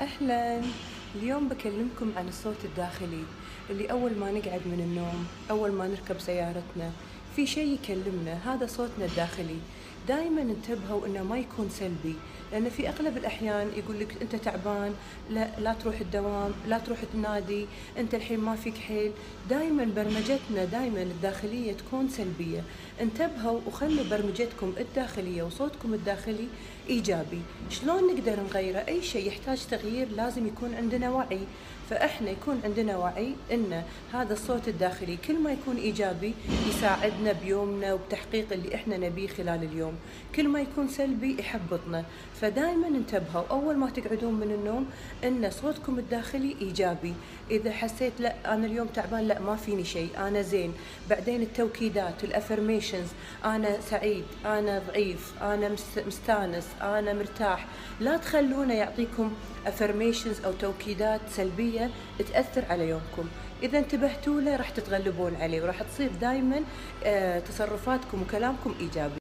أهلا. اليوم بكلمكم عن الصوت الداخلي اللي أول ما نقعد من النوم أول ما نركب سيارتنا في شيء يكلمنا هذا صوتنا الداخلي. دائما انتبهوا إنه ما يكون سلبي لأن في أغلب الأحيان يقول لك أنت تعبان لا لا تروح الدوام لا تروح النادي أنت الحين ما فيك حيل. دائما برمجتنا دائما الداخلية تكون سلبية. انتبهوا وخلوا برمجتكم الداخلية وصوتكم الداخلي إيجابي. شلون نقدر نغيره أي شيء يحتاج تغيير لازم يكون عندنا وعي. فإحنا يكون عندنا وعي إن هذا الصوت الداخلي كل ما يكون إيجابي يساعدنا بيومنا وبتحقيق اللي إحنا نبيه خلال اليوم. كل ما يكون سلبي يحبطنا فدائما انتبهوا أول ما تقعدون من النوم إن صوتكم الداخلي إيجابي. إذا حسيت لا أنا اليوم تعبان لا ما فيني شيء. أنا زين. بعدين التوكيدات الأفرميشنز. أنا سعيد أنا ضعيف أنا مستانس أنا مرتاح. لا تخلونه يعطيكم أفرميشنز أو توكيدات سلبية تأثر على يومكم. إذا انتبهتوا له راح تتغلبون عليه وراح تصير دائما آه، تصرفاتكم وكلامكم إيجابي.